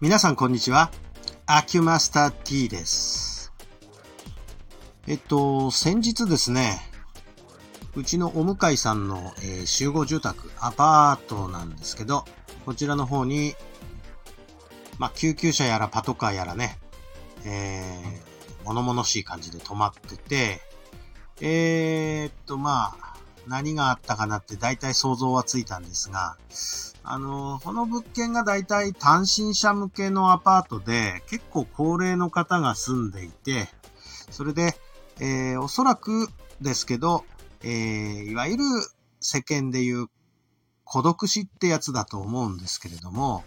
皆さんこんにちは。アキュマスター T です。えっと、先日ですね、うちのお向かいさんの、えー集合住宅、アパートなんですけど、こちらの方に、まあ、救急車やらパトカーやらね、えー、物々しい感じで止まってて、えーっと、まあ、何があったかなって大体想像はついたんですが、あの、この物件が大体単身者向けのアパートで、結構高齢の方が住んでいて、それで、えーおそらくですけど、えーいわゆる世間でいう孤独死ってやつだと思うんですけれども、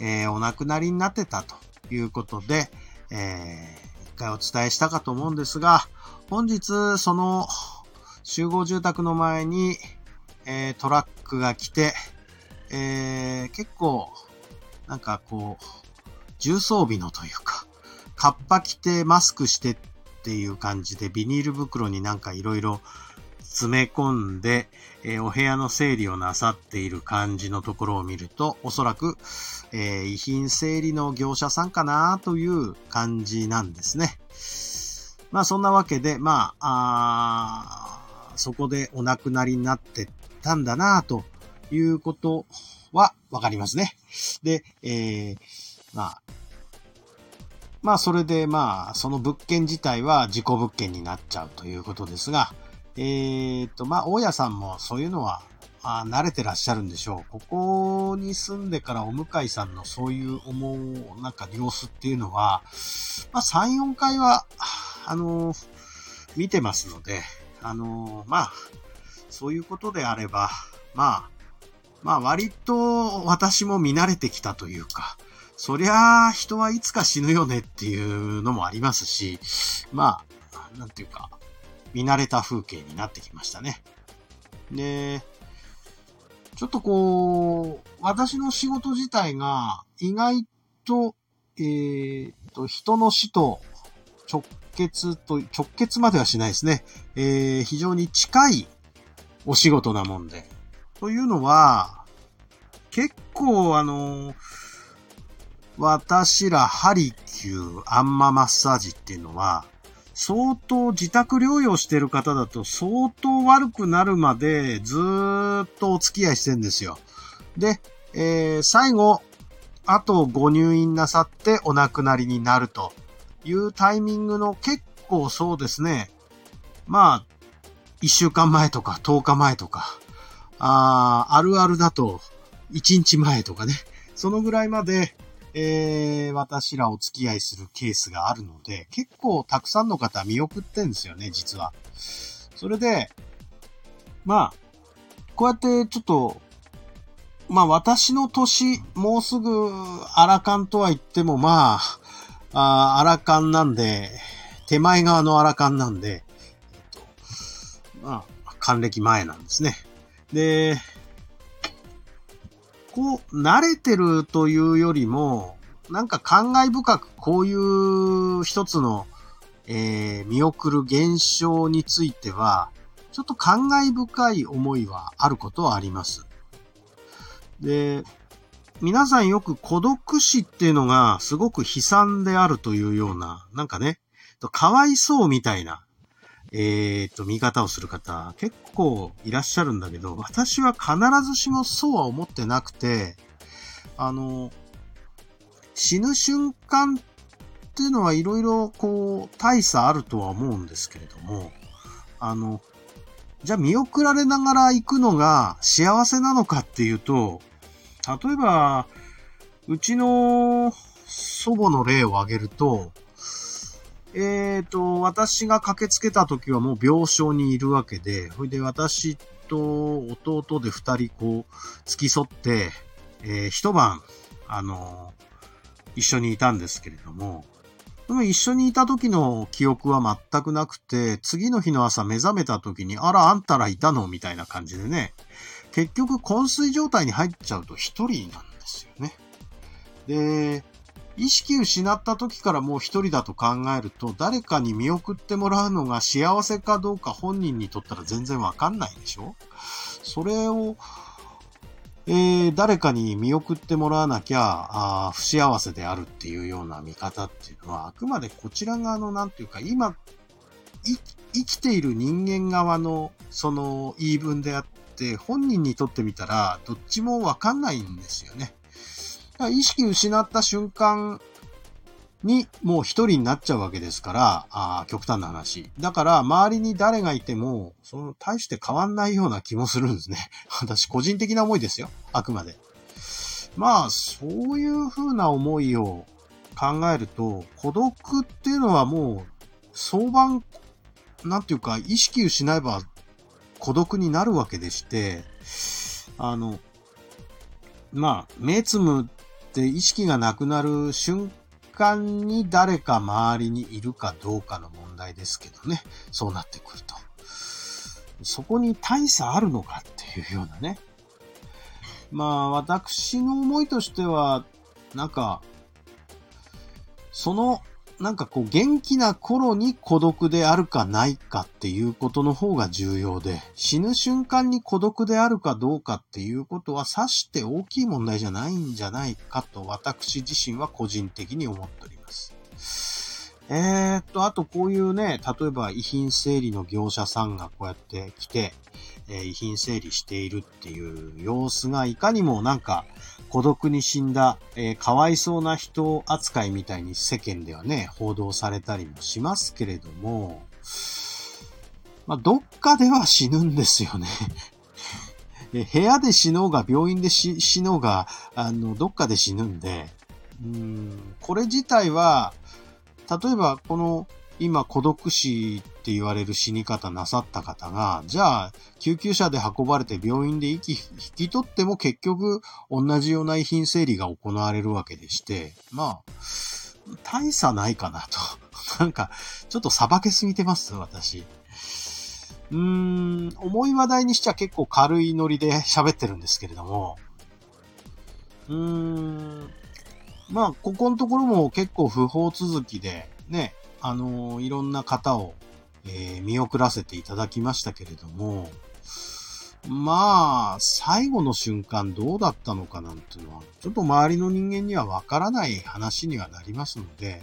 えーお亡くなりになってたということで、えー一回お伝えしたかと思うんですが、本日その集合住宅の前に、えートラックが来て、えー結構、なんかこう、重装備のというか、カッパ着てマスクしてっていう感じでビニール袋になんかいろいろ詰め込んで、えーお部屋の整理をなさっている感じのところを見ると、おそらく、えー遺品整理の業者さんかなという感じなんですね。まあそんなわけで、まあ、あそこでお亡くなりになってたんだなということはわかりますね。で、えーまあ、まあそれでまあその物件自体は事故物件になっちゃうということですが、えーとまあ大家さんもそういうのはあ慣れてらっしゃるんでしょう。ここに住んでからお向かいさんのそういう思う、なんか様子っていうのは、まあ3、4回は、あの見てますので、あのまあ、そういうことであれば、まあ、まあ割と私も見慣れてきたというか、そりゃあ人はいつか死ぬよねっていうのもありますし、まあ、なんていうか、見慣れた風景になってきましたね。で、ちょっとこう、私の仕事自体が意外と、えーと、人の死と直結と、直結まではしないですね。えー非常に近いお仕事なもんで。というのは、結構あの、私らハリキューアンママッサージっていうのは、相当自宅療養してる方だと相当悪くなるまでずーっとお付き合いしてんですよ。で、えー最後、あとご入院なさってお亡くなりになるというタイミングの結構そうですね。まあ、1週間前とか10日前とか、ああるあるだと1日前とかね。そのぐらいまで、えー、私らお付き合いするケースがあるので、結構たくさんの方見送ってんですよね、実は。それで、まあ、こうやってちょっと、まあ私の年、もうすぐアラカンとは言っても、まあ、あーアラカンなんで、手前側のアラカンなんで、えっと、まあ、還暦前なんですね。で、こう、慣れてるというよりも、なんか感慨深くこういう一つの、えー見送る現象については、ちょっと感慨深い思いはあることはあります。で、皆さんよく孤独死っていうのがすごく悲惨であるというような、なんかね、かわいそうみたいな、えー、と、見方をする方結構いらっしゃるんだけど、私は必ずしもそうは思ってなくて、あの、死ぬ瞬間っていうのはいろいろこう、大差あるとは思うんですけれども、あの、じゃあ見送られながら行くのが幸せなのかっていうと、例えば、うちの祖母の例を挙げると、えーと、私が駆けつけた時はもう病床にいるわけで、ほいで私と弟で二人こう、付き添って、えー一晩、あの一緒にいたんですけれども、でも一緒にいた時の記憶は全くなくて、次の日の朝目覚めた時に、あら、あんたらいたの？みたいな感じでね、結局昏睡状態に入っちゃうと一人なんですよね。で、意識失った時からもう一人だと考えると、誰かに見送ってもらうのが幸せかどうか本人にとったら全然わかんないでしょそれを、えー、誰かに見送ってもらわなきゃ、あ不幸せであるっていうような見方っていうのは、あくまでこちら側の、なんていうか、今、生きている人間側の、その言い分であって、本人にとってみたら、どっちもわかんないんですよね。意識失った瞬間にもう一人になっちゃうわけですから、あ極端な話。だから、周りに誰がいても、その、大して変わんないような気もするんですね。私、個人的な思いですよ。あくまで。まあ、そういう風な思いを考えると、孤独っていうのはもう、相番、なんていうか、意識失えば孤独になるわけでして、あの、まあ、目つむって意識がなくなる瞬間に誰か周りにいるかどうかの問題ですけどね。そうなってくると。そこに大差あるのかっていうようなね。まあ、私の思いとしては、なんか、そのなんかこう元気な頃に孤独であるかないかっていうことの方が重要で、死ぬ瞬間に孤独であるかどうかっていうことはさして大きい問題じゃないんじゃないかと私自身は個人的に思っております。えー、っと、あとこういうね、例えば遺品整理の業者さんがこうやって来て、えー、遺品整理しているっていう様子がいかにもなんか孤独に死んだ、えー、かわいそうな人扱いみたいに世間ではね、報道されたりもしますけれども、まあ、どっかでは死ぬんですよね。部屋で死のうが、病院で死のうが、あの、どっかで死ぬんで、うん、これ自体は、例えば、この、今、孤独死って言われる死に方なさった方が、じゃあ、救急車で運ばれて病院で息引き取っても結局、同じような遺品整理が行われるわけでして、まあ、大差ないかなと。なんか、ちょっとさばけすぎてます、私。うーん、重い話題にしちゃ結構軽いノリで喋ってるんですけれども、うーん、まあ、ここのところも結構不法続きで、ね、あのー、いろんな方を、えー、見送らせていただきましたけれども、まあ、最後の瞬間どうだったのかなんていうのは、ちょっと周りの人間にはわからない話にはなりますので、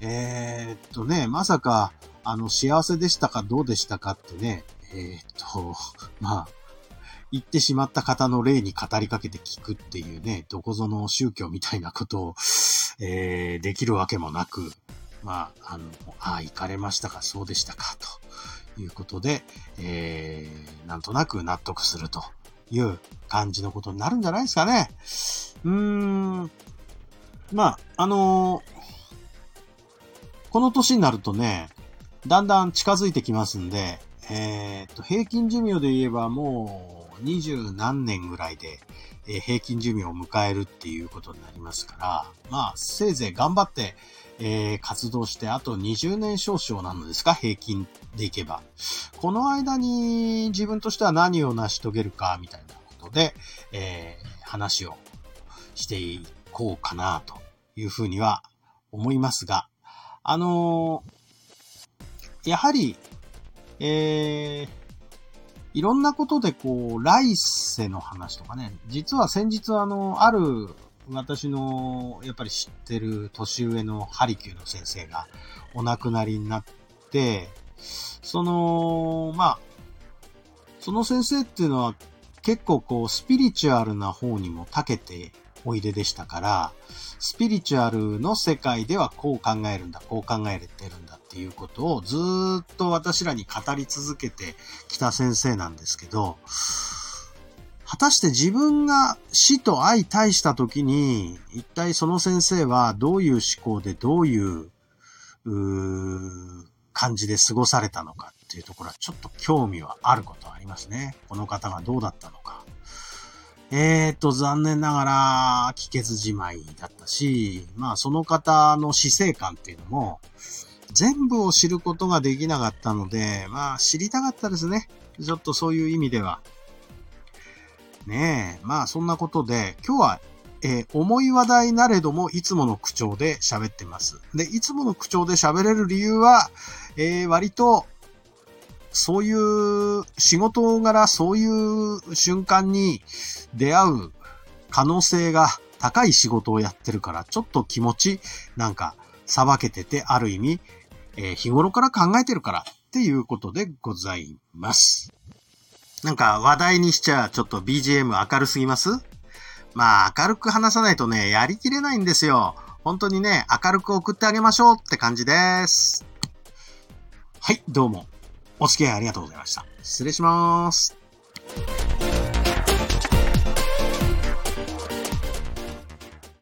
えー、っとね、まさか、あの、幸せでしたかどうでしたかってね、えー、っと、まあ、言ってしまった方の例に語りかけて聞くっていうね、どこぞの宗教みたいなことを、えー、できるわけもなく、まあ、あの、ああ、行かれましたか、そうでしたか、ということで、えー、なんとなく納得するという感じのことになるんじゃないですかね。うーん、まあ、あのー、この年になるとね、だんだん近づいてきますんで、えー、っと、平均寿命で言えばもう、二十何年ぐらいで、えー、平均寿命を迎えるっていうことになりますから、まあ、せいぜい頑張って、えー、活動して、あと20年少々なのですか平均でいけば。この間に自分としては何を成し遂げるか、みたいなことで、えー、話をしていこうかな、というふうには思いますが、あのー、やはり、えー、いろんなことでこう、来世の話とかね、実は先日あの、ある私のやっぱり知ってる年上のハリキューの先生がお亡くなりになって、その、まあ、その先生っていうのは結構こう、スピリチュアルな方にも長けておいででしたから、スピリチュアルの世界ではこう考えるんだ、こう考えてるんだっていうことをずっと私らに語り続けてきた先生なんですけど、果たして自分が死と相対した時に、一体その先生はどういう思考でどういう、う感じで過ごされたのかっていうところはちょっと興味はあることはありますね。この方がどうだったの。えーと、残念ながら、聞けずじまいだったし、まあその方の死生観っていうのも、全部を知ることができなかったので、まあ知りたかったですね。ちょっとそういう意味では。ねえ、まあそんなことで、今日は、えー、重い話題なれども、いつもの口調で喋ってます。で、いつもの口調で喋れる理由は、えー、割と、そういう仕事柄、そういう瞬間に出会う可能性が高い仕事をやってるから、ちょっと気持ち、なんか、さばけてて、ある意味、えー、日頃から考えてるからっていうことでございます。なんか話題にしちゃちょっと BGM 明るすぎますまあ明るく話さないとね、やりきれないんですよ。本当にね、明るく送ってあげましょうって感じです。はい、どうも。お付き合いありがとうございました。失礼します。